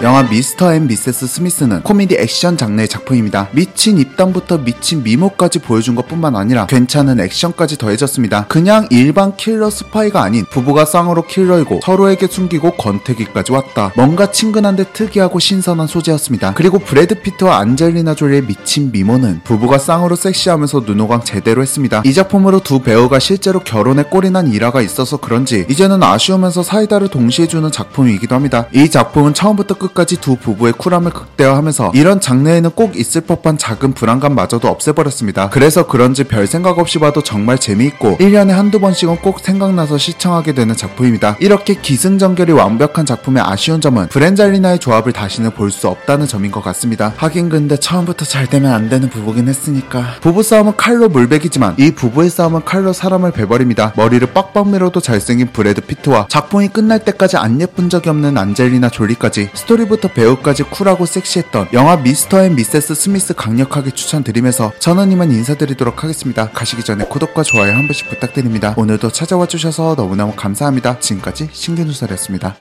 영화 미스터 앤 미세스 스미스는 코미디 액션 장르의 작품입니다. 미친 입담부터 미친 미모까지 보여준 것 뿐만 아니라 괜찮은 액션까지 더해졌습니다. 그냥 일반 킬러 스파이가 아닌 부부가 쌍으로 킬러이고 서로에게 숨기고 권태기까지 왔다. 뭔가 친근한데 특이하고 신선한 소재였습니다. 그리고 브래드 피트와 안젤리나 졸리의 미친 미모는 부부가 쌍으로 섹시하면서 눈호강 제대로 했습니다. 이 작품으로 두 배우가 실제로 결혼에 골인한 일화가 있어서 그런지 이제는 아쉬우면서 사이다를 동시에 주는 작품이기도 합니다. 이 작품은 처음부터 끝 까지 두 부부의 쿨함을 극대화하면서 이런 장르에는 꼭 있을 법한 작은 불안감마저도 없애버렸습니다. 그래서 그런지 별 생각 없이 봐도 정말 재미있고 1년에 한두 번씩은 꼭 생각나서 시청하게 되는 작품입니다. 이렇게 기승전결이 완벽한 작품의 아쉬운 점은 브란젤리나의 조합을 다시는 볼 수 없다는 점인 것 같습니다. 하긴 근데 처음부터 잘 되면 안 되는 부부긴 했으니까. 부부 싸움은 칼로 물베기지만 이 부부의 싸움은 칼로 사람을 베버립니다. 머리를 빡빡 밀어도 잘생긴 브래드 피트와 작품이 끝날 때까지 안 예쁜 적이 없는 안젤리나 졸리까지 스토리부터 배우까지 쿨하고 섹시했던 영화 미스터 앤 미세스 스미스 강력하게 추천드리면서 이만 인사드리도록 하겠습니다. 가시기 전에 구독과 좋아요 한 번씩 부탁드립니다. 오늘도 찾아와 주셔서 너무너무 감사합니다. 지금까지 신규 누설이었습니다.